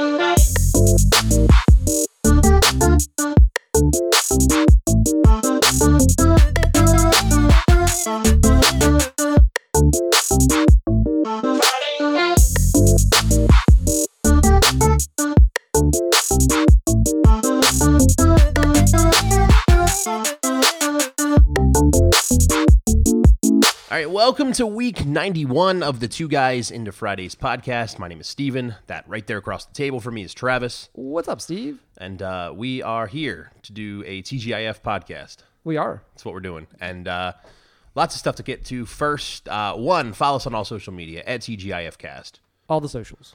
All welcome to week 91 of the Two Guys into Fridays podcast. My name is Steven. That right there across the table for me is Travis. What's up, Steve? And uh, we are here to do a TGIF podcast. We are. That's what we're doing. And uh, lots of stuff to get to. First, uh, one, follow us on all social media at TGIFcast. All the socials.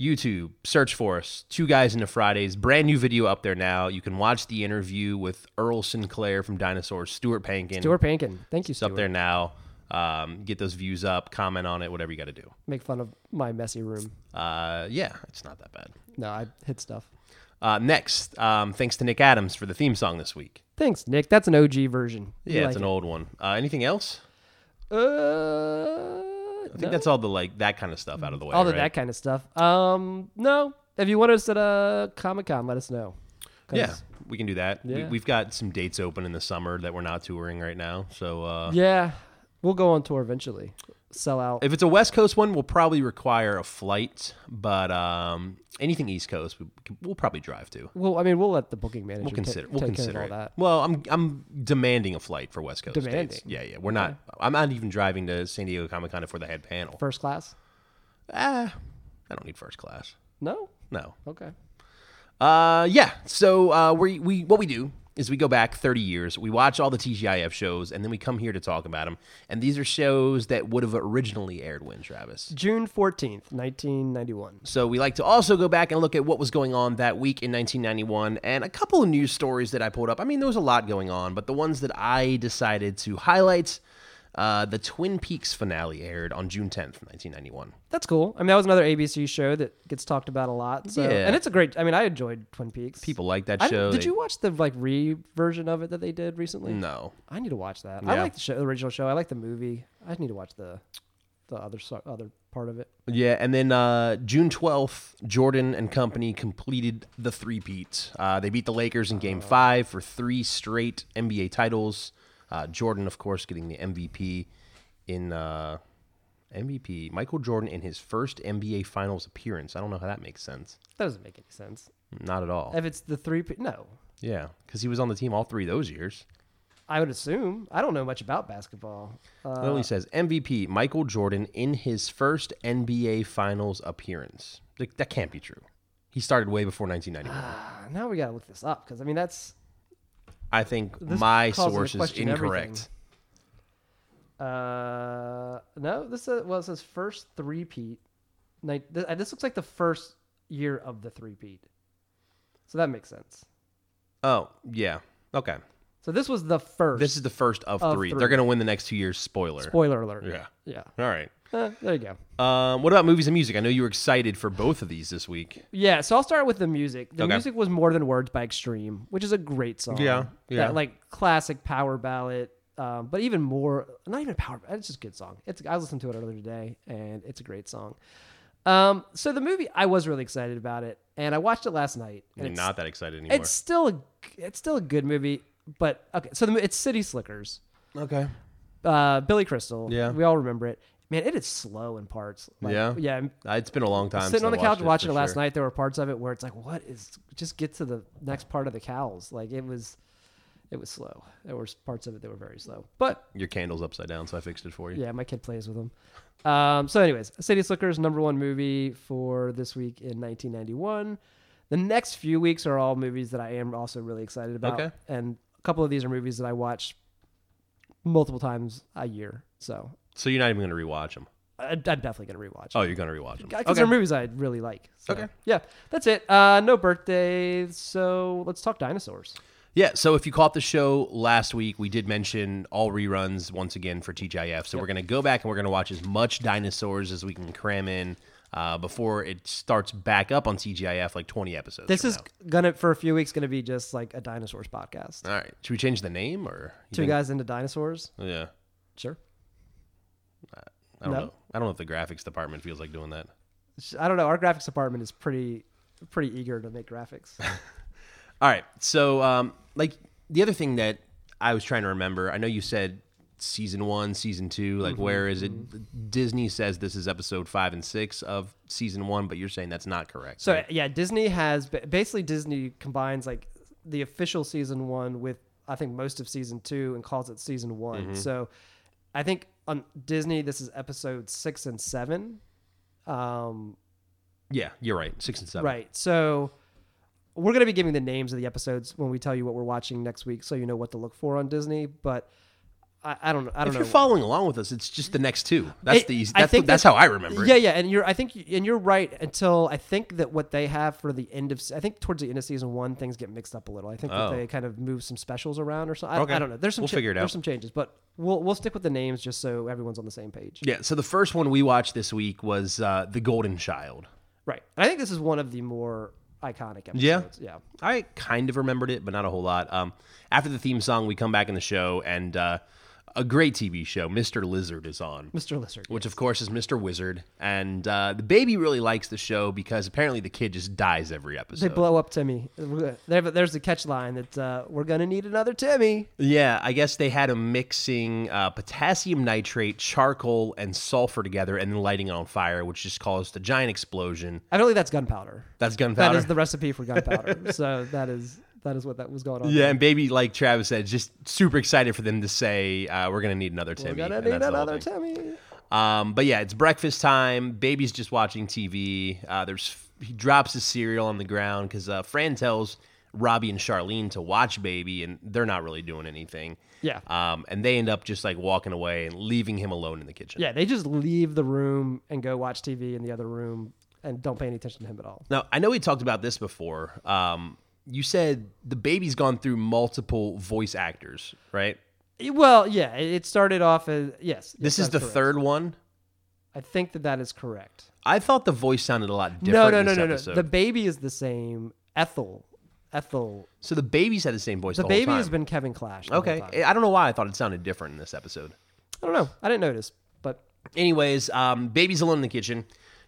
YouTube, search for us, Two Guys into Fridays. Brand new video up there now. You can watch the interview with Earl Sinclair from Dinosaurs, Stuart Pankin. Stuart Pankin. Thank you, It's up there now. Um, get those views up, comment on it, whatever you got to do. Make fun of my messy room. Uh, yeah, it's not that bad. No, I hit stuff. Uh, next, um, thanks to Nick Adams for the theme song this week. Thanks, Nick. That's an OG version. Yeah, like it's an it. old one. Uh, anything else? Uh, I think that's all the like that kind of stuff out of the way. all of right? that kind of stuff. Um, no. If you want us at a Comic Con, let us know. Yeah, we can do that. We, Yeah. we've got some dates open in the summer that we're not touring right now. So uh, Yeah. We'll go on tour eventually. Sell out. if it's a West Coast one, we'll probably require a flight. But um, anything East Coast, we, we'll probably drive to. well, I mean, we'll let the booking manager We'll consider. We'll take consider care it. of all that. Well, I'm I'm demanding a flight for West Coast. Demanding? dates. Yeah, yeah. We're not. I'm not even driving to San Diego Comic Con for the head panel. First class? Ah, I don't need first class. No. No. Okay. Uh, yeah. So uh, we we what we do is we go back 30 years. We watch all the TGIF shows, and then we come here to talk about them. And these are shows that would have originally aired when Travis. June 14th, 1991. So we like to also go back and look at what was going on that week in 1991 and a couple of news stories that I pulled up. I mean, there was a lot going on, but the ones that I decided to highlight. Uh, the Twin Peaks finale aired on June 10th, 1991. That's cool. I mean, that was another ABC show that gets talked about a lot. So, Yeah. and it's a great. I mean, I enjoyed Twin Peaks. People like that I, show. did They- you watch the like re version of it that they did recently? No. I need to watch that. I Yeah. like the show, the original show. I like the movie. I need to watch the the other so- other part of it. Yeah, and then uh, June 12th, Jordan and company completed the three-peat. Uh, they beat the Lakers in Game 5 for three straight NBA titles. Uh, Jordan, of course, getting the MVP in uh, MVP. Michael Jordan in his first NBA Finals appearance. I don't know how that makes sense. That doesn't make any sense. Not at all. If it's the three, no, Yeah, because he was on the team all three of those years. I would assume. I don't know much about basketball. Uh, Literally says MVP Michael Jordan in his first NBA Finals appearance. Like, that can't be true. He started way before 1991. now we gotta look this up because I mean that's I think This my source is incorrect. uh no. This is, well, it says first three peat. This, this looks like the first year of the three peat. So that makes sense. Oh, yeah. Okay. So this was the first. This is the first of, Of three. three. They're going to win the next two years. Spoiler. spoiler alert. Yeah. Yeah. All right. Eh, there you go. Um, what about movies and music? I know you were excited for both of these this week. Yeah, so I'll start with the music. The Okay. music was More Than Words by Extreme, which is a great song. Yeah, yeah. That, like classic power ballad, um, but even more, not even power, it's just a good song. It's I listened to it earlier today, and it's a great song. Um, so the movie, I was really excited about it, and I watched it last night. And it's, not that excited anymore. it's still a, it's still a good movie, but okay. So the, it's City Slickers. okay. Uh, Billy Crystal. Yeah. we all remember it. Man, it is slow in parts. Like, Yeah? yeah. Uh, It's been a long time. Sitting on the couch watching it for last sure. night, there were parts of it where it's like, what is? Just get to the next part of the cows. Like it was, it was slow. There were parts of it that were very slow. But Your candle's upside down, so I fixed it for you. yeah, my kid plays with them. Um, so, anyways, City Slickers number one movie for this week in 1991. The next few weeks are all movies that I am also really excited about, Okay. and a couple of these are movies that I watch multiple times a year. So So you're not even going to rewatch them. I, I'm definitely gonna rewatch. Oh, you're going to rewatch them. because they're movies I really like. So, Okay. Yeah, that's it. Uh, no birthdays, so let's talk dinosaurs. Yeah, so if you caught the show last week, we did mention all reruns once again for TGIF. So we're going to go back and we're going to watch as much dinosaurs as we can cram in uh, before it starts back up on TGIF, like 20 episodes. This is now. gonna for a few weeks gonna be just like a dinosaurs podcast. All right. Should we change the name or? Two think- guys into dinosaurs. Yeah. Sure. I don't No? know. I don't know if the graphics department feels like doing that. I don't know. Our graphics department is pretty pretty eager to make graphics. All right. So, um, like the other thing that I was trying to remember, I know you said season one, season two. Like, where is it? Disney says this is episode five and six of season one, but you're saying that's not correct. So right? yeah, Disney has basically Disney combines like the official season one with I think most of season two and calls it season one. Mm-hmm. So I think on Disney this is episode six and seven. Um, yeah, you're right. Six and seven. right. So we're gonna be giving the names of the episodes when we tell you what we're watching next week, so you know what to look for on Disney. But I, I don't I don't If know. you're following along with us, it's just the next two. That's It- the easy, I that's, think that's that- how I remember it. Yeah, yeah, and you're I think and you're right until I think that what they have for the end of I think towards the end of season one things get mixed up a little. I think Oh. that they kind of move some specials around or something. I, Okay. I don't know. There's some We'll figure it There's out. some changes, but we'll we'll stick with the names just so everyone's on the same page. Yeah. So the first one we watched this week was uh, the Golden Child. Right. And I think this is one of the more iconic episodes. Yeah? Yeah. I kind of remembered it, but not a whole lot. Um, after the theme song, we come back in the show, and uh, a great TV show, Mr. Lizard, is on. Mr. Lizard. Which, of course, is Mr. Wizard. And uh, the baby really likes the show because apparently the kid just dies every episode. They blow up Timmy. There's the catch line that uh, we're gonna need another Timmy. yeah, I guess they had him mixing uh, potassium nitrate, charcoal, and sulfur together and then lighting it on fire, which just caused a giant explosion. I believe that's gunpowder. That's gunpowder. That is the recipe for gunpowder. so that is that is what that was going on. Yeah, and baby, like Travis said, just super excited for them to say, uh, "We're gonna need another Timmy. We're Timmy." gonna need that's the whole another. Timmy. Um, but yeah, it's breakfast time. Baby's just watching TV. Uh, there's he drops his cereal on the ground because uh, Fran tells Robbie and Charlene to watch Baby, and they're not really doing anything. Yeah. Um, and they end up just like walking away and leaving him alone in the kitchen. Yeah, they just leave the room and go watch TV in the other room and don't pay any attention to him at all. Now I know we talked about this before. Um, you said the baby's gone through multiple voice actors, right? Well, yeah, it started off as yes. This yes, is the correct. third one. I think that that is correct. I thought the voice sounded a lot different. no, no, no, no. episode. The baby is the same. Ethel, Ethel. so the baby's had the same voice. The, The, baby has been Kevin Clash. Okay. I don't know why I thought it sounded different in this episode. I don't know. I didn't notice, but Anyways, um, baby's alone in the kitchen.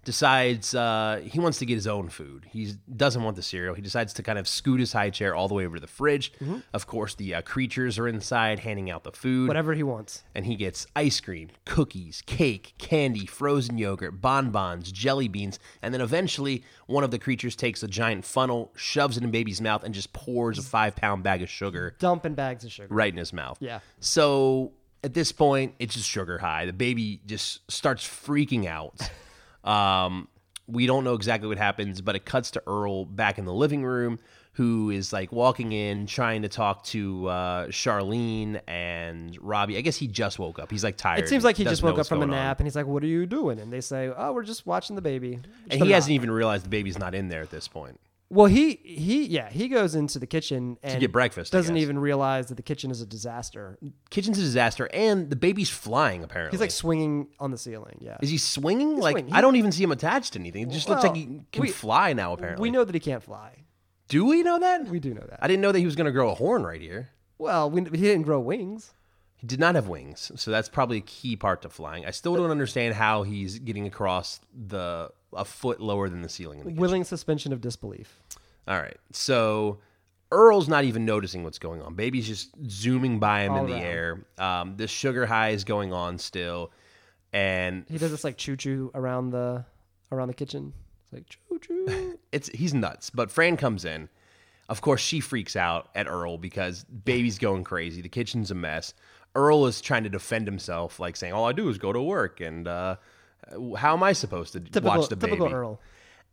Decides uh, he wants to get his own food. He doesn't want the cereal. He decides to kind of scoot his high chair all the way over to the fridge. Mm-hmm. Of course, the uh, creatures are inside handing out the food. whatever he wants. and he gets ice cream, cookies, cake, candy, frozen yogurt, bonbons, jelly beans, and then eventually one of the creatures takes a giant funnel, shoves it in baby's mouth, and just pours a five pound bag of sugar Dumping bags of sugar. right in his mouth. Yeah. So at this point, it's just sugar high. The baby just starts freaking out. Um, we don't know exactly what happens, but it cuts to Earl back in the living room, who is like walking in, trying to talk to uh, Charlene and Robbie. I guess he just woke up. He's like tired. It seems like he just woke up from a going on. nap and he's like, "What are you doing?" And they say, "Oh, we're just watching the baby." Just And he hasn't even realized the baby's not in there at this point. Well, he he yeah he goes into the kitchen and get breakfast, I Doesn't guess. even realize that the kitchen is a disaster. Kitchen's a disaster, and the baby's flying. Apparently, He's like swinging on the ceiling. Yeah, is he swinging? like swinging. I don't even see him attached to anything. It just looks like he can we- fly now. Apparently, we know that he can't fly. Do we know that? We do know that. I didn't know that he was going to grow a horn right here. well, we, he didn't grow wings. He did not have wings, so that's probably a key part to flying. I still don't understand how he's getting across the a foot lower than the ceiling. In the kitchen. Willing suspension of disbelief. All right, so Earl's not even noticing what's going on. Baby's just zooming by him All in the around. air. Um, this sugar high is going on still, and He does this like choo choo around the around the kitchen. It's like choo choo. it's he's nuts. But Fran comes in. Of course, she freaks out at Earl because baby's going crazy. The kitchen's a mess. Earl is trying to defend himself, like saying, "All I do is go to work, and uh, how am I supposed to typical watch the baby?" typical Earl.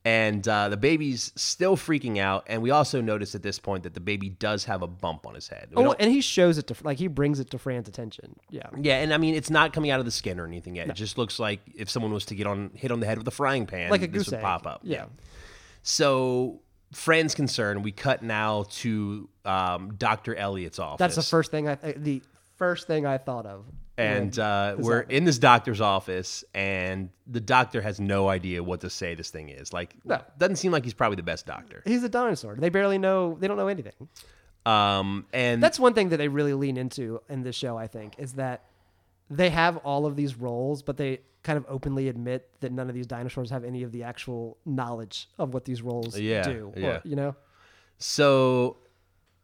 And uh, the baby's still freaking out. And we also notice at this point that the baby does have a bump on his head. We Oh, and he shows it to like he brings it to Fran's attention. Yeah. yeah, and I mean, it's not coming out of the skin or anything yet. It just looks like if someone was to get on hit on the head with a frying pan, Like a this goose would egg. pop up. Yeah. So, Fran's concerned, we cut now to um, Dr. Elliott's office. That's the first thing I the first thing I thought of. And uh, we're in this doctor's office, and the doctor has no idea what to say this thing is. Like, No. doesn't seem like he's probably the best doctor. he's a dinosaur. They barely know. They don't know anything. Um, and That's one thing that they really lean into in this show. I think is that they have all of these roles, but they kind of openly admit that none of these dinosaurs have any of the actual knowledge of what these roles Yeah, do. or- yeah. you know? So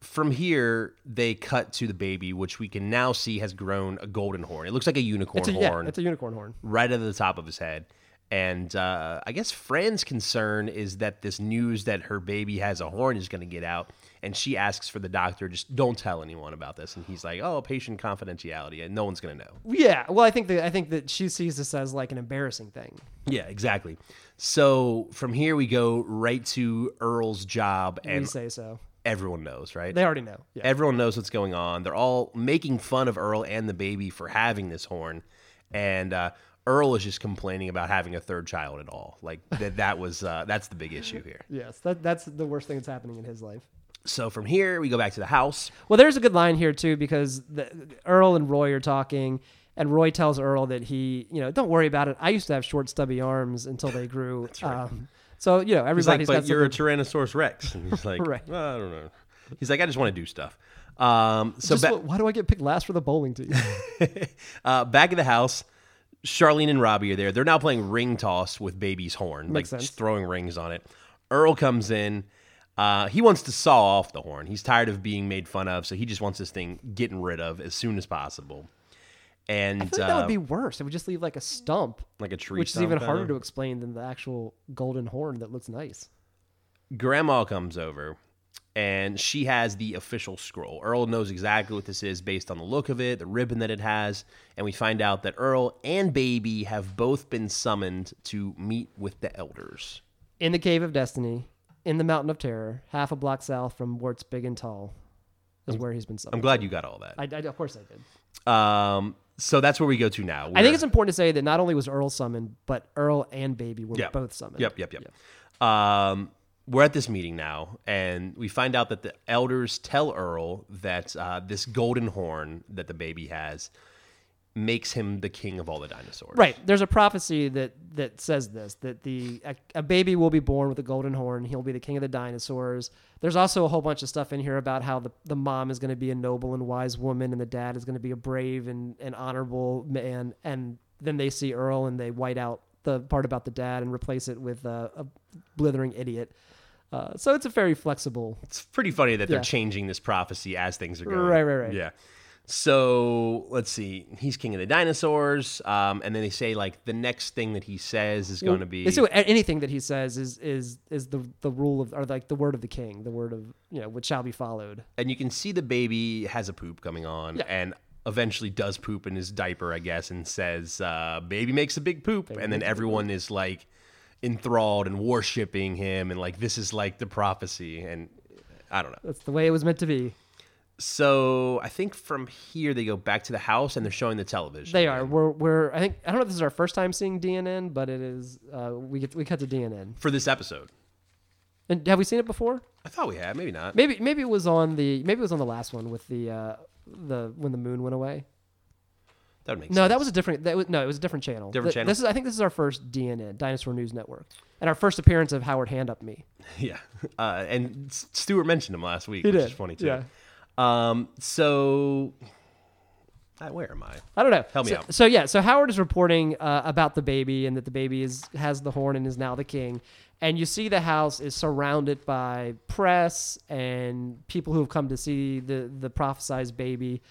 from here, they cut to the baby, which we can now see has grown a golden horn. It looks like a unicorn It's a, yeah, horn it's a unicorn horn. right at the top of his head. And uh, I guess Fran's concern is that this news that her baby has a horn is going to get out. And she asks for the doctor, just don't tell anyone about this. And he's like, oh, patient confidentiality. And no one's going to know. Yeah, well, I think that I think that she sees this as like an embarrassing thing. Yeah, exactly. So from here, we go right to Earl's job. And say so. Everyone knows, right? They already know. Yeah. Everyone knows what's going on. They're all making fun of Earl and the baby for having this horn, and uh, Earl is just complaining about having a third child at all. Like that. That was uh, that's the big issue here. yes, that that's the worst thing that's happening in his life. So from here, we go back to the house. Well, there's a good line here too because the, Earl and Roy are talking, and Roy tells Earl that he, you know, don't worry about it. I used to have short, stubby arms until they grew. um, so you know, He's like, everybody's "But got you're a Tyrannosaurus Rex," and he's like, Right. "Well, "I don't know." He's like, "I just want to do stuff." Um, so Just ba- why do I get picked last for the bowling team? uh, back at the house, Charlene and Robbie are there. They're now playing ring toss with baby's horn, Makes like sense. just throwing rings on it. Earl comes in. Uh, he wants to saw off the horn. He's tired of being made fun of, so he just wants this thing getting rid of as soon as possible. And I think that uh, would be worse. It would just leave like a stump, like a tree, which is stump even kinda. harder to explain than the actual golden horn that looks nice. Grandma comes over and she has the official scroll. Earl knows exactly what this is based on the look of it, the ribbon that it has, and we find out that Earl and Baby have both been summoned to meet with the elders. In the Cave of Destiny, in the Mountain of Terror, half a block south from Wart's Big and Tall, is where he's been summoned. I'm glad you got all that. I, I, of course I did. Um, so that's where we go to now. I think it's important to say that not only was Earl summoned, but Earl and Baby were Yep. both summoned. Yep, yep, yep. Um, we're at this meeting now, and we find out that the elders tell Earl that uh, this golden horn that the baby has makes him the king of all the dinosaurs. Right. There's a prophecy that that says this that the a, a baby will be born with a golden horn. He'll be the king of the dinosaurs. There's also a whole bunch of stuff in here about how the, the mom is going to be a noble and wise woman, and the dad is going to be a brave and, and honorable man. And then they see Earl and they white out the part about the dad and replace it with a, a blithering idiot. Uh, so it's a very flexible. It's pretty funny that they're Yeah. changing this prophecy as things are going. Right, right, right. Yeah. So let's see. He's king of the dinosaurs, um, and then they say like the next thing that he says is going to be. What- anything that he says is is is the the rule of or like the word of the king, the word of you know which shall be followed. and you can see the baby has a poop coming on, Yeah. and eventually does poop in his diaper, I guess, and says, uh, "Baby makes a big poop," and then everyone is like enthralled and worshiping him, and like this is like the prophecy, and I don't know. That's the way it was meant to be. So I think from here they go back to the house and they're showing the television. They are. We're we're. I think I don't know if this is our first time seeing DNN, but it is. Uh, we get we cut to DNN. for this episode. And have we seen it before? I thought we had, maybe not. Maybe maybe it was on the maybe it was on the last one with the uh, the when the moon went away. That would make No, sense. that was a different. That was, no, it was a different channel. Different Th- channel? This is I think this is our first DNN Dinosaur News Network and our first appearance of Howard Hand Up Me. Yeah, uh, and Stuart mentioned him last week, He which did. is funny too. Yeah. Um. So, where am I? I don't know. Help me so, out. So yeah, so Howard is reporting uh, about the baby and that the baby is has the horn and is now the king. And you see the house is surrounded by press and people who have come to see the the prophesized baby.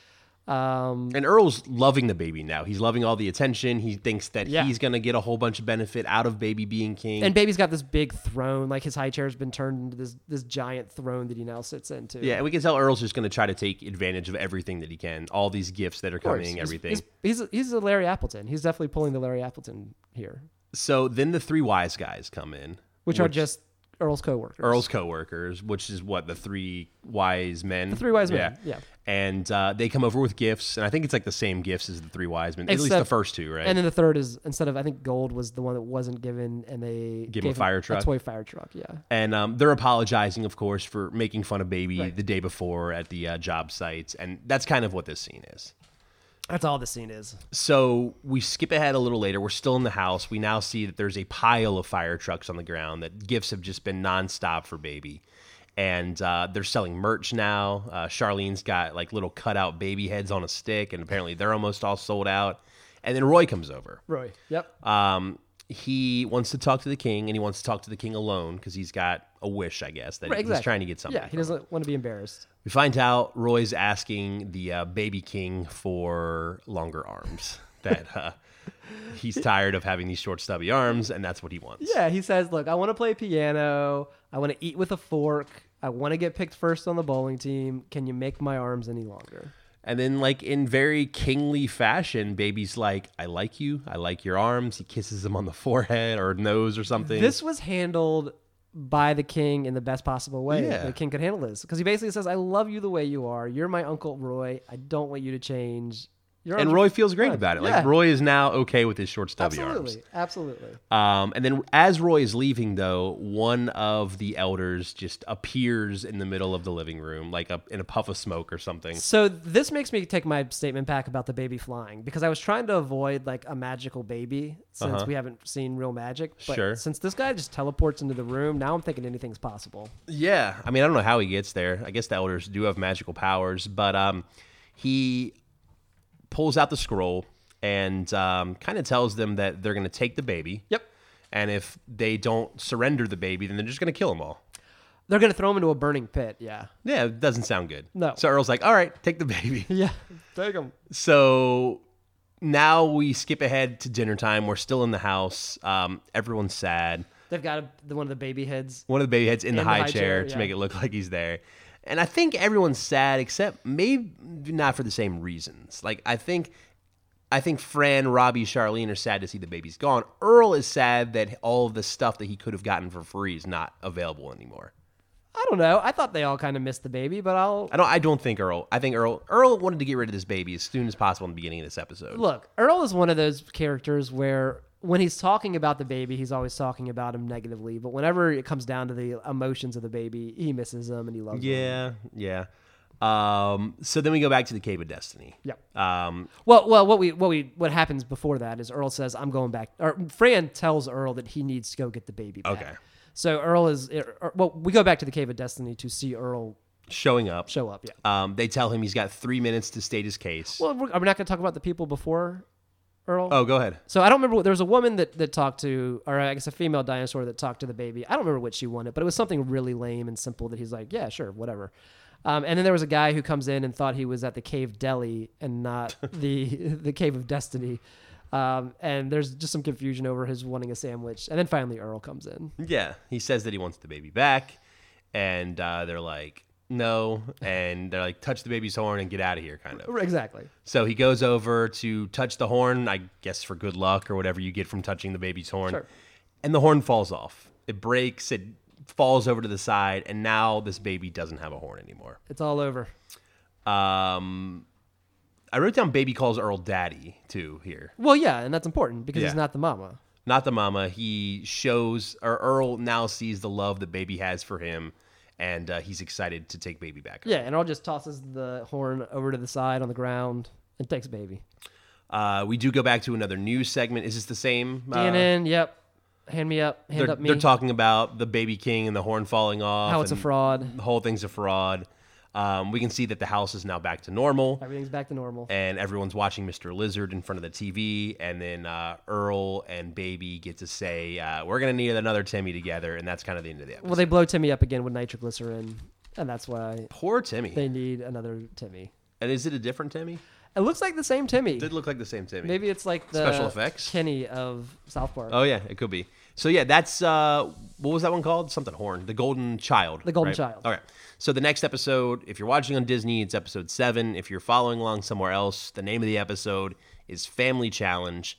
Um, And Earl's loving the baby now. He's loving all the attention. He thinks that Yeah. he's gonna get a whole bunch of benefit out of baby being king. and baby's got this big throne, like his high chair's been turned into this this giant throne that he now sits into. yeah, and we can tell Earl's just gonna try to take advantage of everything that he can. All these gifts that are coming, He's- everything. He's, he's he's a Larry Appleton. He's definitely pulling the Larry Appleton here, So then the three wise guys come in, which, are just Earl's coworkers. Earl's coworkers, which is what the three wise men. the three wise men. Yeah. yeah. And uh, they come over with gifts, and I think it's like the same gifts as the three wise men. At least the first two, right? And then the third is instead of I think gold was the one that wasn't given, and they Give him a gave fire truck? a toy fire truck. Yeah, and um, they're apologizing, of course, for making fun of baby Right. the day before at the uh, job sites, and that's kind of what this scene is. That's all the scene is. So we skip ahead a little later. We're still in the house. We now see that there's a pile of fire trucks on the ground. That gifts have just been nonstop for baby, and uh, they're selling merch now. Uh, Charlene's got like little cutout baby heads on a stick, and apparently they're almost all sold out. And then Roy comes over. Roy. Yep. Um, he wants to talk to the king, and he wants to talk to the king alone because he's got a wish, I guess, that Right, he's trying to get something. Yeah, he doesn't want to be embarrassed. We find out Roy's asking the uh, baby king for longer arms. That uh, he's tired of having these short, stubby arms, and that's what he wants. Yeah, he says, "Look, I want to play piano. I want to eat with a fork. I want to get picked first on the bowling team. Can you make my arms any longer?" And then, like in very kingly fashion, baby's like, "I like you. I like your arms." He kisses him on the forehead or nose or something. This was handled by the king in the best possible way. Yeah. The king could handle this because he basically says, "I love you the way you are. You're my uncle Roy. I don't want you to change." Your and Roy feels great fine." about it. Yeah. Like Roy is now okay with his short, stubby absolutely, arms. absolutely. Um, and then as Roy is leaving, though, one of the elders just appears in the middle of the living room, like a, in a puff of smoke or something. So this makes me take my statement back about the baby flying because I was trying to avoid like a magical baby since Uh-huh. we haven't seen real magic. But Sure. since this guy just teleports into the room, now I'm thinking anything's possible. Yeah, I mean, I don't know how he gets there. I guess the elders do have magical powers, but um, he pulls out the scroll and um, kind of tells them that they're going to take the baby. Yep. And if they don't surrender the baby, then they're just going to kill them all. They're gonna throw him into a burning pit. Yeah. Yeah, it doesn't sound good. No. So Earl's like, all right, take the baby. Yeah. Take him. So now we skip ahead to dinner time. We're still in the house. Um, everyone's sad. They've got a, the, one of the baby heads. One of the baby heads in the In the high, high chair, chair, to yeah. make it look like he's there. And I think everyone's sad except maybe not for the same reasons. Like I think I think Fran, Robbie, Charlene are sad to see the baby's gone. Earl is sad that all of the stuff that he could have gotten for free is not available anymore. I don't know. I thought they all kind of missed the baby, but I'll I don't I don't think Earl I think Earl Earl wanted to get rid of this baby as soon as possible in the beginning of this episode. look. Earl is one of those characters where when he's talking about the baby, he's always talking about him negatively. But whenever it comes down to the emotions of the baby, he misses them and he loves them. Yeah, yeah. Um, so then we go back to the Cave of Destiny. Yep. Um, Well, well, what we what we what happens before that is Earl says, "I'm going back." Or Fran tells Earl that he needs to go get the baby. Back. Okay. So Earl is er, well. We go back to the Cave of Destiny to see Earl showing up. show up. Yeah. Um, they tell him he's got three minutes to state his case. Well, we're, are we not going to talk about the people before Earl? oh, go ahead. So I don't remember. what- There was a woman that, that talked to, or I guess a female dinosaur that talked to the baby. I don't remember what she wanted, but it was something really lame and simple that he's like, yeah, sure, whatever. Um, and then there was a guy who comes in and thought he was at the Cave Deli and not the the Cave of Destiny. Um, and there's just some confusion over his wanting a sandwich. And then finally Earl comes in. Yeah, he says that he wants the baby back, and uh, they're like, no, and they're like, touch the baby's horn and get out of here, kind of. Exactly. So he goes over to touch the horn, I guess for good luck or whatever you get from touching the baby's horn, Sure. and the horn falls off. It breaks. It falls over to the side, and now this baby doesn't have a horn anymore. It's all over. Um, I wrote down baby calls Earl daddy too here. Well, yeah, and that's important because he's not the mama. Not the mama. He shows, or Earl now sees the love that baby has for him, and uh, he's excited to take baby back. Yeah, and Earl just tosses the horn over to the side on the ground and takes baby. Uh, we do go back to another news segment. Is this the same? Uh, DNN, yep. Hand me up. Hand they're, up me. they're talking about the baby king and the horn falling off. How it's a fraud. The whole thing's a fraud. Um, we can see that the house is now back to normal. Everything's back to normal. and everyone's watching Mr. Lizard in front of the TV, and then uh, Earl and Baby get to say, uh, "We're gonna need another Timmy together," and that's kind of the end of the episode. Well, they blow Timmy up again with nitroglycerin, and that's why Poor Timmy. they need another Timmy. and is it a different Timmy? It looks like the same Timmy. Did look like the same Timmy. Maybe it's like the Special effects? Kenny of South Park. Oh yeah, it could be. So yeah, that's uh, what was that one called? Something horn. The Golden Child. The Golden right? Child. Okay. So the next episode, if you're watching on Disney, it's episode seven. If you're following along somewhere else, the name of the episode is Family Challenge.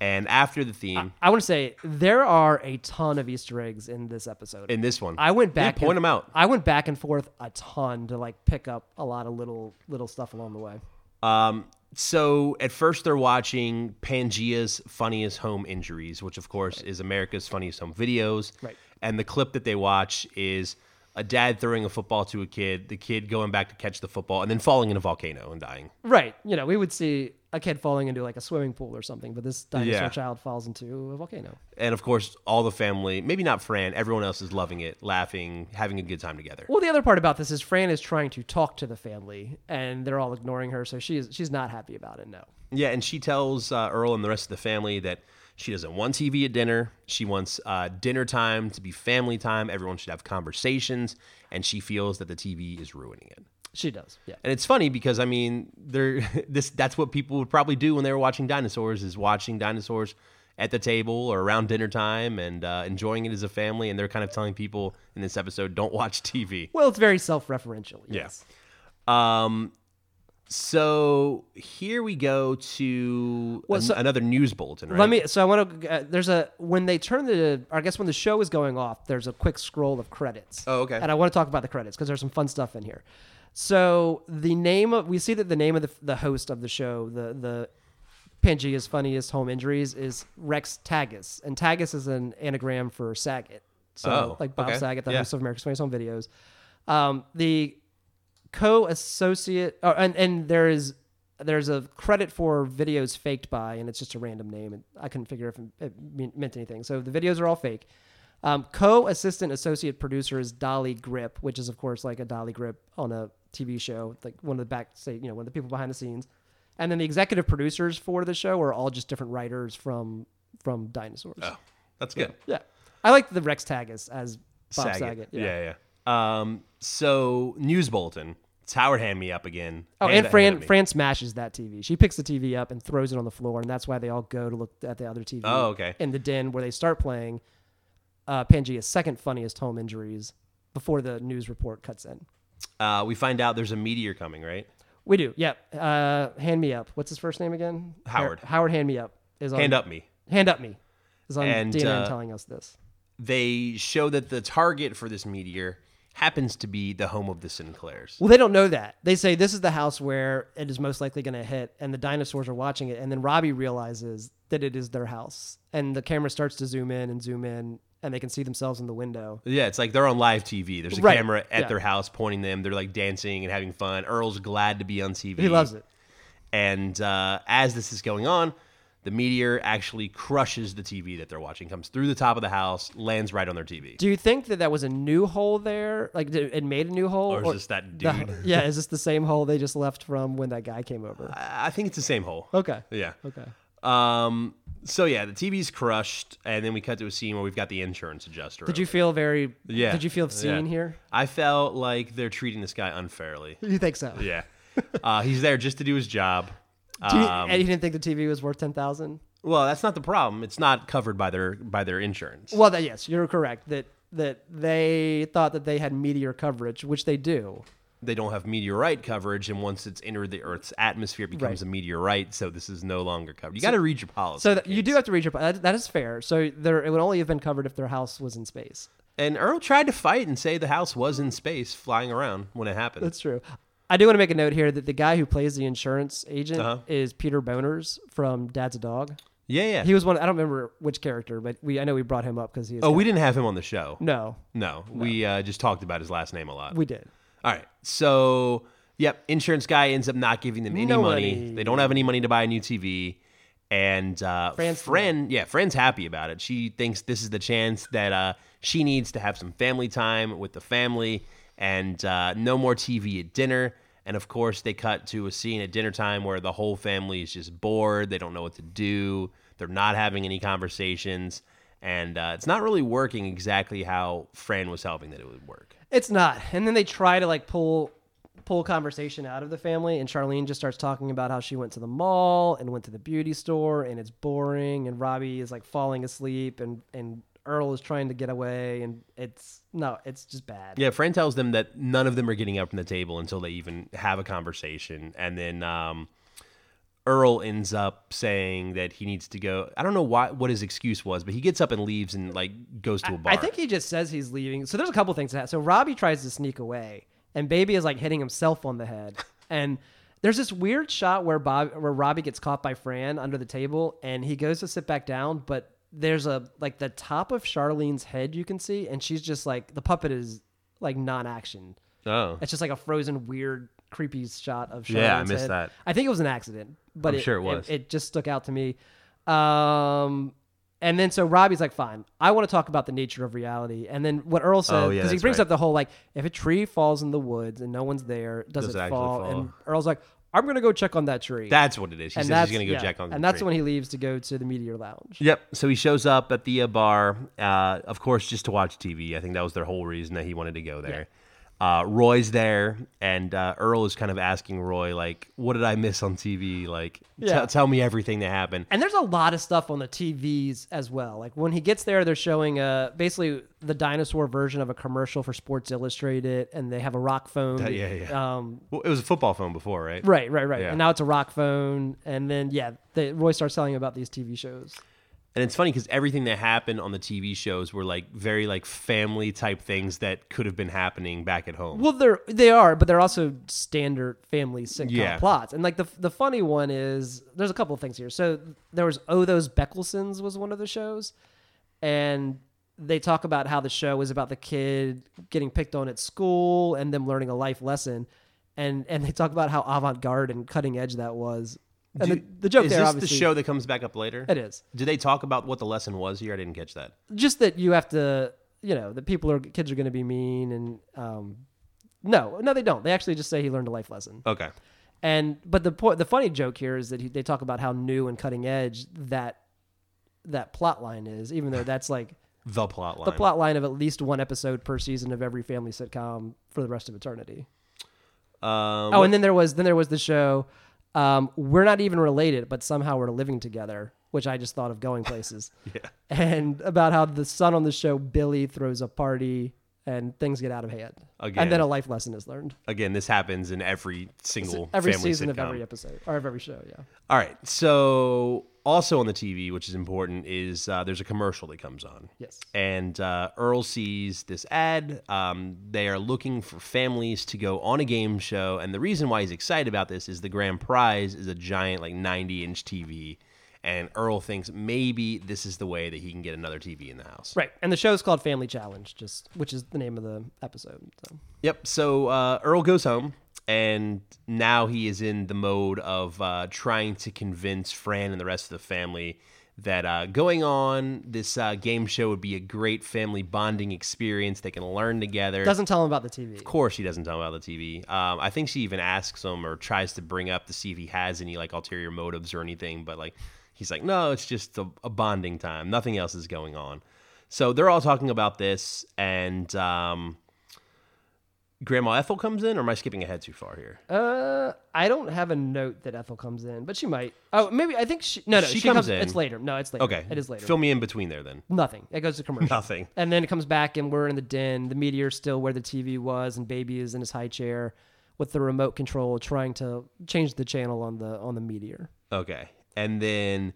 And after the theme I want to say there are a ton of Easter eggs in this episode. in this one, I went Yeah, back. point and, them out. I went back and forth a ton to like pick up a lot of little little stuff along the way. Um, so at first they're watching Pangea's Funniest Home Injuries, which of course is America's Funniest Home Videos. Right. And the clip that they watch is a dad throwing a football to a kid, the kid going back to catch the football, and then falling in a volcano and dying. Right. You know, we would see a kid falling into like a swimming pool or something, but this dinosaur Yeah. child falls into a volcano. And of course, all the family, maybe not Fran, everyone else is loving it, laughing, having a good time together. Well, the other part about this is Fran is trying to talk to the family, and they're all ignoring her, so she's she's not happy about it. No. Yeah, and she tells uh, Earl and the rest of the family that she doesn't want TV at dinner. She wants uh, dinner time to be family time. Everyone should have conversations, and she feels that the TV is ruining it. She does. Yeah. And it's funny because I mean, they're this that's what people would probably do when they were watching dinosaurs is watching dinosaurs at the table or around dinner time and uh, enjoying it as a family. And they're kind of telling people in this episode, don't watch TV. Well, it's very self-referential. Yes. Um, so here we go to Well, an- so- another news bulletin. Right? Let me. So I want to. Uh, there's a when they turn the. I guess when the show is going off, there's a quick scroll of credits. Oh, okay. And I want to talk about the credits because there's some fun stuff in here. So the name of we see that the name of the the host of the show, the the Pangea's funniest home injuries is Rex Tagus, and Tagus is an anagram for Saget. So Oh, like Bob okay. Saget, the Yeah. host of America's Funniest Home Videos. Um, the co-associate, oh, and and there is there's a credit for videos faked by, and it's just a random name, and I couldn't figure if it meant anything. So the videos are all fake. Um, co-assistant associate producer is Dolly Grip, which is of course like a Dolly Grip on a TV show, like one of the back, say you know, one of the people behind the scenes. And then the executive producers for the show are all just different writers from from Dinosaurs. Oh, that's good. Yeah, I like the Rex Tagus as Bob Saget. Yeah. yeah, Um, so news bulletin. It's Howard hand me up again. Oh, Hand and Fran. Fran smashes that TV. She picks the TV up and throws it on the floor, and that's why they all go to look at the other TV. Oh, okay. In the den where they start playing uh, Pangea's second funniest home injuries before the news report cuts in. Uh, we find out there's a meteor coming, right? We do, yep. Uh, hand me up. What's his first name again? Howard. Howard. Hand me up is on. Hand up me. Hand up me is on And, uh, telling us this. They show that the target for this meteor happens to be the home of the Sinclairs. Well, they don't know that. They say this is the house where it is most likely going to hit, and the dinosaurs are watching it. And then Robbie realizes that it is their house, and the camera starts to zoom in and zoom in, and they can see themselves in the window. Yeah, it's like they're on live TV. There's a Right, camera at yeah. their house pointing them. They're like dancing and having fun. Earl's glad to be on TV. He loves it. And uh, as this is going on, the meteor actually crushes the TV that they're watching, comes through the top of the house, lands right on their TV. Do you think that that was a new hole there? Like it made a new hole, Or is this that the- dude? yeah, is this the same hole they just left from when that guy came over? I think it's the same hole. Okay. Yeah. Okay. Um. So yeah, the TV's crushed, and then we cut to a scene where we've got the insurance adjuster. Did you feel very? Yeah. Did you feel seen Yeah. here? I felt like they're treating this guy unfairly. You think so? Yeah. uh, he's there just to do his job. Um, and you didn't think the TV was worth ten thousand? well, that's not the problem. It's not covered by their by their insurance. Well, that, yes, you're correct. That that they thought that they had meteor coverage, which they do. they don't have meteorite coverage, and once it's entered the Earth's atmosphere, it becomes Right. a meteorite. So this is no longer covered. You got to read your policy. So that, you do have to read your. That, that is fair. So there, it would only have been covered if their house was in space. And Earl tried to fight and say the house was in space, flying around when it happened. That's true. I do want to make a note here that the guy who plays the insurance agent Uh-huh. is Peter Bonerz from Dad's a Dog. yeah, yeah. He was one. I don't remember which character, but we I know we brought him up because he. Is oh, we didn't have him on the show. no, No, we uh, just talked about his last name a lot. we did. All right. So, yep, insurance guy ends up not giving them any No money. money. They don't have any money to buy a new TV. And uh, Fran's Fran, yeah, Fran's happy about it. She thinks this is the chance that uh, she needs to have some family time with the family and uh, no more TV at dinner. And of course, they cut to a scene at dinner time where the whole family is just bored. They don't know what to do. They're not having any conversations. And uh, it's not really working exactly how Fran was hoping that it would work. It's not. And then they try to like pull pull conversation out of the family and Charlene just starts talking about how she went to the mall and went to the beauty store and it's boring and Robbie is like falling asleep and and Earl is trying to get away and it's no, it's just bad. Yeah, Fran tells them that none of them are getting up from the table until they even have a conversation. And then um, Earl ends up saying that he needs to go. I don't know why what his excuse was, but he gets up and leaves and like goes to a bar. I think he just says he's leaving. So there's a couple things that happen. So Robbie tries to sneak away, and Baby is like hitting himself on the head. And there's this weird shot where Bob, where Robbie gets caught by Fran under the table, and he goes to sit back down, but there's a like the top of Charlene's head you can see, and she's just like the puppet is like non-action. Oh, It's just like a frozen, weird, creepy shot of Yeah, I missed head. that. I think it was an accident, but I'm sure it was. It, just stuck out to me. Um, and then so Robbie's like, "Fine, I want to talk about the nature of reality." And then what Earl said, Oh, because yeah, he brings right. up the whole like, if a tree falls in the woods and no one's there, does, Does it it fall? fall? And Earl's like, "I'm gonna go check on that tree." that's what it is. He and says he's gonna go yeah, check on. and that's tree. when he leaves to go to the Meteor Lounge. Yep. So he shows up at the uh, bar, uh, of course, just to watch TV. I think that was their whole reason that he wanted to go there. Uh, Roy's there, and uh, Earl is kind of asking Roy, like, "What did I miss on TV? Like, t- tell me everything that happened." And there's a lot of stuff on the TVs as well. Like when he gets there, they're showing uh basically the dinosaur version of a commercial for Sports Illustrated, and they have a rock phone. Uh, yeah, yeah. Um, Well, it was a football phone before, right? right, right, right. Yeah. And now it's a rock phone, and then yeah, they, Roy starts telling about these TV shows. And it's funny because everything that happened on the TV shows were like very like family type things that could have been happening back at home. Well, they're they are, but they're also standard family sitcom Yeah. plots. And like the the funny one is there's a couple of things here. So there was Oh Those Beckelsons was one of the shows, and they talk about how the show was about the kid getting picked on at school and them learning a life lesson, and and they talk about how avant garde and cutting edge that was. And Do- the, the joke is there, this obviously, the show that comes back up later? it is Did they talk about what the lesson was here? I didn't catch that. just that you have to, you know, that people are kids are going to be mean and um, no, no, they don't. They actually just say he learned a life lesson. Okay. And but the point, the funny joke here is that he, they talk about how new and cutting edge that that plot line is, even though that's like The plot line. the plot line of at least one episode per season of every family sitcom for the rest of eternity. Um, Oh, and then there was then there was the show. Um, we're not even related, but somehow we're living together, which I just thought of going places. Yeah. And about how the son on the show Billy throws a party and things get out of hand, Again. and then a life lesson is learned. Again, this happens in every single Every season sitcom. of every episode or of every show, yeah. All right. So also on the TV, which is important, is uh, there's a commercial that comes on. Yes. And uh, Earl sees this ad. Um, they are looking for families to go on a game show, and the reason why he's excited about this is the grand prize is a giant, like 90 inch TV. And Earl thinks maybe this is the way that he can get another TV in the house. Right, and the show is called Family Challenge, just which is the name of the episode. So. Yep. So uh, Earl goes home, and now he is in the mode of uh, trying to convince Fran and the rest of the family that uh, going on this uh, game show would be a great family bonding experience. They can learn together. Doesn't tell him about the TV. of course, she doesn't tell him about the TV. Um, I think she even asks him or tries to bring up to see if he has any like ulterior motives or anything. But like, he's like, no, it's just a, a bonding time. Nothing else is going on. So they're all talking about this, and um, Grandma Ethel comes in, or am I skipping ahead too far here? Uh, I don't have a note that Ethel comes in, but she might. Oh, maybe I think she. No, no, She she, comes comes, in. It's later. No, it's later. Okay, it is later. Fill me in between there then. Nothing. It goes to commercial. Nothing. And then it comes back, and we're in the den. The meteor's still where the TV was, and baby is in his high chair with the remote control, trying to change the channel on the on the meteor. Okay, and then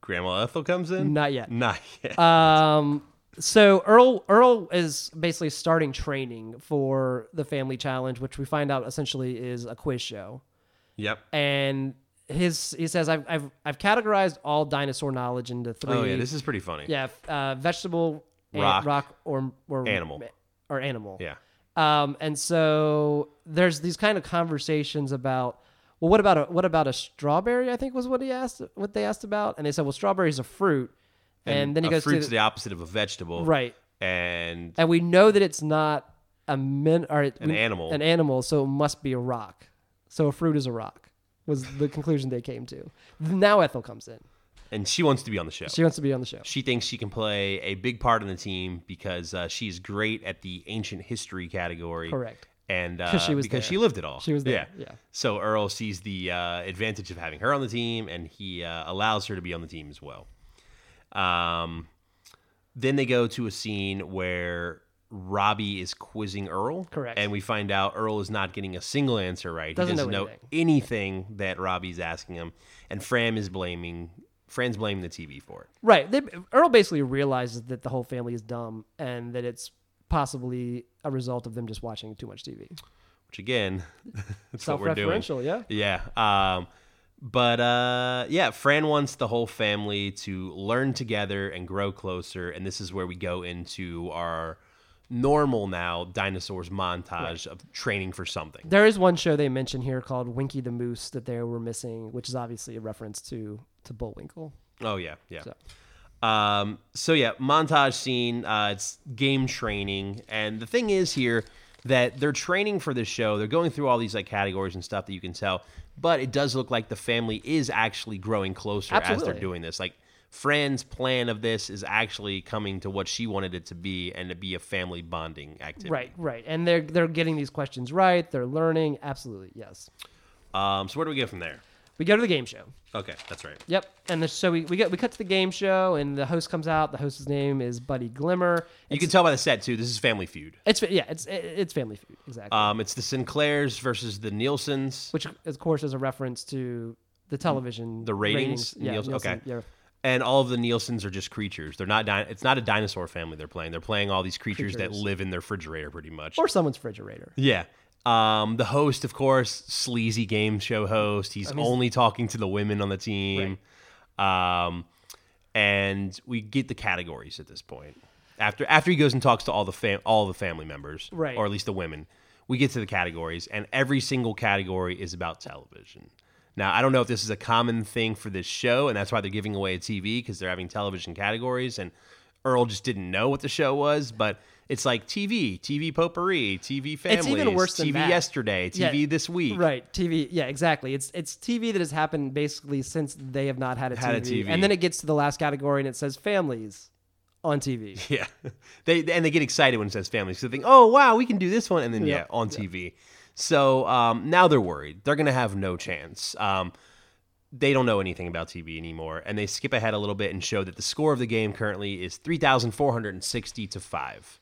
Grandma Ethel comes in. Not yet. Not yet. Um, so Earl Earl is basically starting training for the Family Challenge, which we find out essentially is a quiz show. yep. And his he says I've I've I've categorized all dinosaur knowledge into three. Oh yeah, this is pretty funny. yeah, uh, vegetable, an- Rock. rock, or or Animal. or animal. Yeah. Um, and so there's these kind of conversations about, well, what about a what about a strawberry? I think was what he asked, what they asked about, and they said, well, strawberry is a fruit, and, then he goes fruit's to the opposite of a vegetable. right, And and we know that it's not a min or An animal. an animal, so it must be a rock. So a fruit is a rock was the conclusion they came to. Now Ethel comes in. and she wants to be on the show. She wants to be on the show. She thinks she can play a big part in the team because uh, she's great at the ancient history category. Correct. And uh, she was because there. she lived it all. She was there, yeah. So Earl sees the uh, advantage of having her on the team, and he uh, allows her to be on the team as well. Um, then they go to a scene where Robbie is quizzing Earl. Correct. And we find out Earl is not getting a single answer right. Doesn't he doesn't know know anything that Robbie's asking him, and Fram is blaming Fran's blaming the TV for it. Right. They, Earl basically realizes that the whole family is dumb and that it's possibly a result of them just watching too much TV. Which again, that's what we're doing. Self-referential, yeah. Yeah. Um, but uh, yeah, Fran wants the whole family to learn together and grow closer, and this is where we go into our normal now dinosaurs montage of training for something. There is one show they mention here called Winky the Moose that they were missing, which is obviously a reference to to Bullwinkle. Oh yeah, yeah. So. Um, so yeah, montage scene. Uh, it's game training, and the thing is here that they're training for this show. They're going through all these like categories and stuff that you can tell, but it does look like the family is actually growing closer as they're doing this. Like Fran's plan of this is actually coming to what she wanted it to be, and to be a family bonding activity. Right, right, and they're they're getting these questions right. They're learning. Absolutely, yes. Um, so where do we go from there? We go to the game show. Okay, that's right. Yep, and the, so we, we get we cut to the game show, and the host comes out. The host's name is Buddy Glimmer. You can tell by the set too. This is Family Feud. It's yeah, it's it's Family Feud exactly, Um, it's the Sinclairs versus the Nielsen's. which of course is a reference to the television The ratings? Yeah, Nielsen- Nielsen, okay. yeah. and all of the Nielsen's are just creatures. They're not. Di- it's not a dinosaur family they're playing. They're playing all these creatures, that Creatures. live in their refrigerator, pretty much. or someone's refrigerator. yeah. Um, the host, of course, sleazy game show host. He's mean, only talking to the women on the team. Um, and we get the categories at this point. After after he goes and talks to all the fam- all the family members, Right. or at least the women, we get to the categories, and every single category is about television. Now, I don't know if this is a common thing for this show, and that's why they're giving away a TV because they're having television categories. And Earl just didn't know what the show was, but it's like TV, TV potpourri, TV families, even worse than TV that. yesterday, TV Yeah, this week. Right, TV. Yeah, exactly. It's it's TV that has happened basically since they have not had a, Had a TV. TV. And then it gets to the last category and it says families on TV. Yeah, they and they get excited when it says families. So they think, oh wow, we can do this one, and then yeah, Yeah, on TV. So um, now they're worried. They're gonna have no chance. Um, they don't know anything about TV anymore, and they skip ahead a little bit and show that the score of the game currently is three thousand four hundred and sixty to five.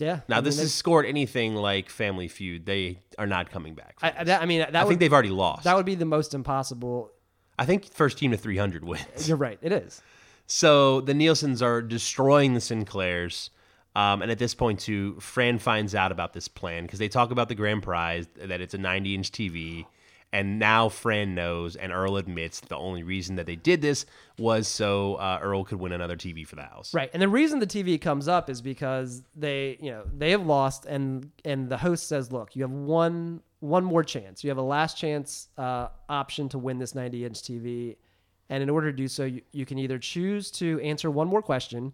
Yeah. Now, I this mean, is scored anything like Family Feud. They are not coming back. I, I, that, I mean, that I would, think they've already lost. that would be the most impossible. I think first team to 300 wins. You're right. It is. So the Nielsen's are destroying the Sinclairs. Um, and at this point, too, Fran finds out about this plan because they talk about the grand prize, that it's a 90 inch TV. And now Fran knows, and Earl admits the only reason that they did this was so uh, Earl could win another TV for the house. Right. And the reason the TV comes up is because they, you know, they have lost and and the host says, "Look, you have one one more chance. You have a last chance uh, option to win this 90-inch TV. And in order to do so, you, you can either choose to answer one more question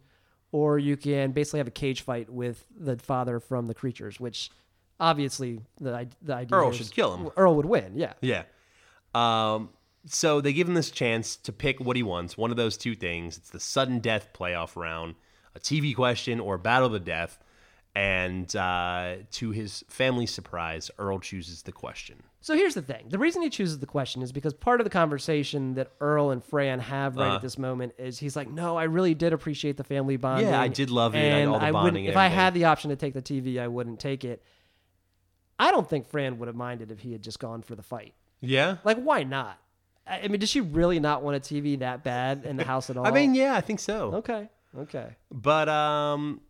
or you can basically have a cage fight with the father from the creatures, which obviously the the idea Earl should kill him. Earl would win. Yeah. Yeah. Um, so they give him this chance to pick what he wants. One of those two things. It's the sudden death playoff round, a TV question, or battle of the death. And uh, to his family's surprise, Earl chooses the question. So here's the thing. The reason he chooses the question is because part of the conversation that Earl and Fran have right Uh-huh. at this moment is he's like, "No, I really did appreciate the family bonding. Yeah, I did love it, And all the I bonding wouldn't, if I had the option to take the TV, I wouldn't take it." I don't think Fran would have minded if he had just gone for the fight. Yeah. Like, why not? I mean, does she really not want a TV that bad in the house at all? I mean, yeah, I think so. okay, okay. But um,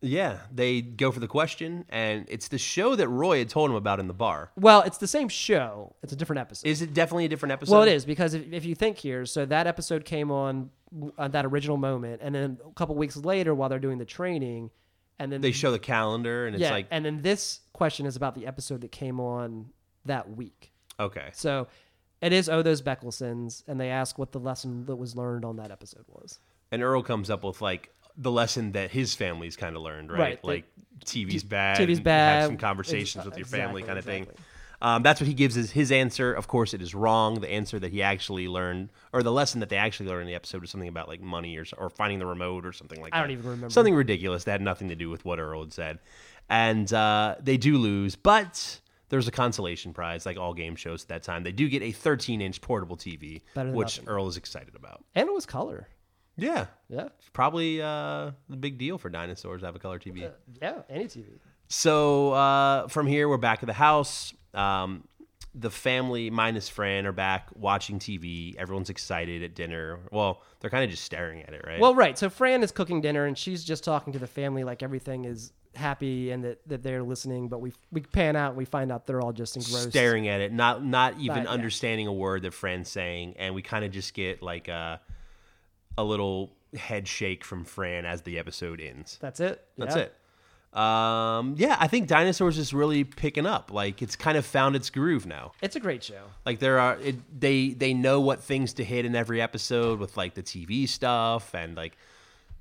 yeah, they go for the question, and it's the show that Roy had told him about in the bar. Well, it's the same show. It's a different episode. Is it definitely a different episode? Well, it is because if, if you think here, so that episode came on at that original moment, and then a couple weeks later, while they're doing the training, and then They show the calendar, and it's yeah, like, and then this question is about the episode that came on that week. okay, So it is Oh Those Beckelsons, and they ask what the lesson that was learned on that episode was. and Earl comes up with like the lesson that his family's kind of learned, right? Right, Like TV's bad. TV's bad. Have some conversations with your family, exactly, kind of thing. Um, that's what he gives as his answer. Of course, it is wrong. The answer that he actually learned, or the lesson that they actually learned in the episode, was something about like money or or finding the remote or something like that. I don't even remember. Something ridiculous that had nothing to do with what Earl had said. And uh, they do lose, but there's a consolation prize, like all game shows at that time. They do get a 13 inch portable TV, which nothing. Earl is excited about. And it was color. Yeah, Yeah, probably uh, the big deal for dinosaurs to have a color TV. yeah, any TV. So uh, from here, we're back at the house. Um, the family minus Fran are back watching TV. Everyone's excited at dinner. Well, they're kind of just staring at it, right? Well, right. So Fran is cooking dinner, and she's just talking to the family like everything is happy and that, that they're listening. But we we pan out, and we find out they're all just engrossed. staring at it, not not even yeah. understanding a word that Fran's saying, and we kind of just get like a a little head shake from Fran as the episode ends. That's it. That's Yeah. it. Um, yeah, I think Dinosaurs is really picking up. Like it's kind of found its groove now. It's a great show. Like there are it, they they know what things to hit in every episode with like the TV stuff and like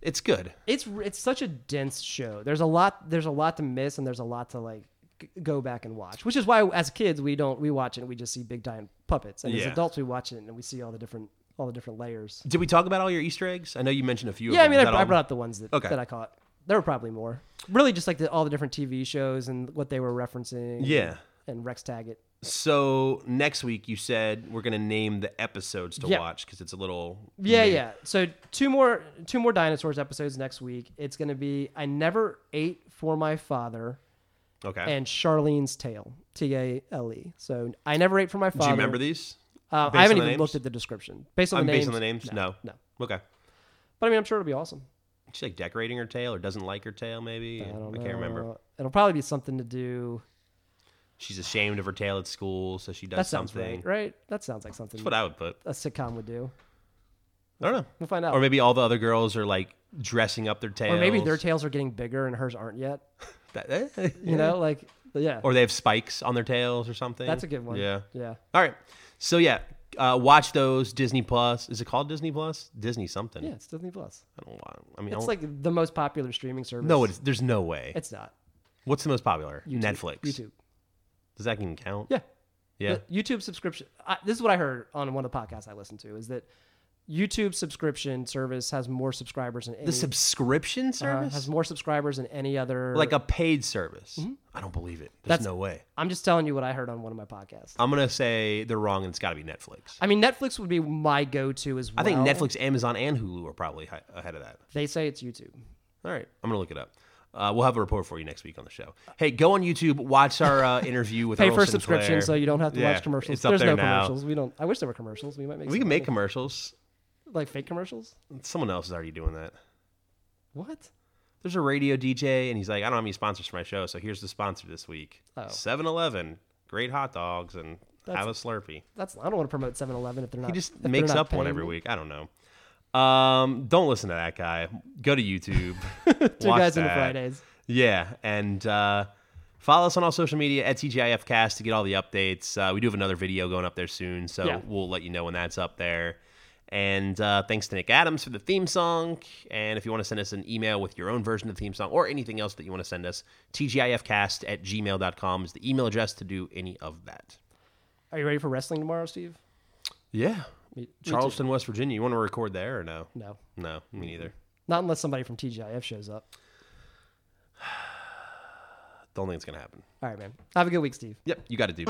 it's good. It's it's such a dense show. There's a lot there's a lot to miss and there's a lot to like g- go back and watch. Which is why as kids we don't we watch it and we just see big giant puppets. And as Yeah. adults we watch it and we see all the different all the different layers. Did we talk about all your Easter eggs? I know you mentioned a few. Yeah, I of mean them. I, Is that I all- brought up the ones that Okay. that I caught. There were probably more. Really just like the, all the different TV shows and what they were referencing. Yeah. And Rex Taggett. So next week you said we're gonna name the episodes to Yeah. watch because it's a little Yeah, yeah. So two more two more dinosaurs episodes next week. It's gonna be I never ate for my father okay. and Charlene's Tale. T A L E. So I never ate for my father. Do you remember these? Uh, based I haven't on the even names? looked at the description. Based on I'm the based names. on the names. No. no. Okay. But I mean, I'm sure it'll be awesome. She's like decorating her tail or doesn't like her tail. Maybe I don't know. can't remember. It'll probably be something to do. She's ashamed of her tail at school, so she does That sounds something. right, right? That sounds like something That's what I would put. a sitcom would do. I don't know. We'll find out. Or maybe all the other girls are like dressing up their tails. Or maybe their tails are getting bigger and hers aren't yet. That- eh, You know, like yeah. Or they have spikes on their tails or something. That's a good one. Yeah. Yeah. All right. So yeah, uh, watch those Disney Plus. Is it called Disney Plus? Disney something. Yeah, it's Disney Plus. I don't want. I mean, It's don't- like the most popular streaming service. no. It's, there's no way. it's not. What's the most popular? YouTube. Netflix. YouTube. Does that even count? Yeah. Yeah. The YouTube subscription. I, this is what I heard on one of the podcasts I listened to is that YouTube subscription service has more subscribers than any the subscription uh, service, has more subscribers than any other. like a paid service. I don't believe it. There's Mm-hmm. That's- no way. I'm just telling you what I heard on one of my podcasts. I'm gonna say they're wrong, and it's got to be Netflix. I mean, Netflix would be my go-to as well. I think Netflix, Amazon, and Hulu are probably hi- ahead of that. They say it's YouTube. All right, I'm gonna look it up. Uh, we'll have a report for you next week on the show. Hey, go on YouTube, watch our uh, interview with Pay Earl for Sinclair. subscription so you don't have to Yeah, watch commercials. it's up There's there no now. commercials. We don't. I wish there were commercials. We might make. We some can make commercials. like fake commercials. Someone else is already doing that. What? There's a radio DJ, and he's like, I don't have any sponsors for my show, so here's the sponsor this week: Oh. 7-Eleven, great hot dogs, and That's- have a Slurpee. That's. I don't want to promote 7-Eleven if they're not. He just if they're makes not up one paying every me. week. I don't know. Um, don't listen to that guy. Go to YouTube. Two guys that. Fridays. Yeah, and uh, follow us on all social media at TGIFcast to get all the updates. Uh, we do have another video going up there soon, so Yeah. we'll let you know when that's up there. And uh, thanks to Nick Adams for the theme song. And if you want to send us an email with your own version of the theme song or anything else that you want to send us, TGIFcast at gmail.com is the email address to do any of that. Are you ready for wrestling tomorrow, Steve? Yeah. Me- me. Charleston, West Virginia. You want to record there or no? No, No, me neither. not unless somebody from TGIF shows up. Don't think it's going to happen. All right, man. Have a good week, Steve. Yep, you got to do.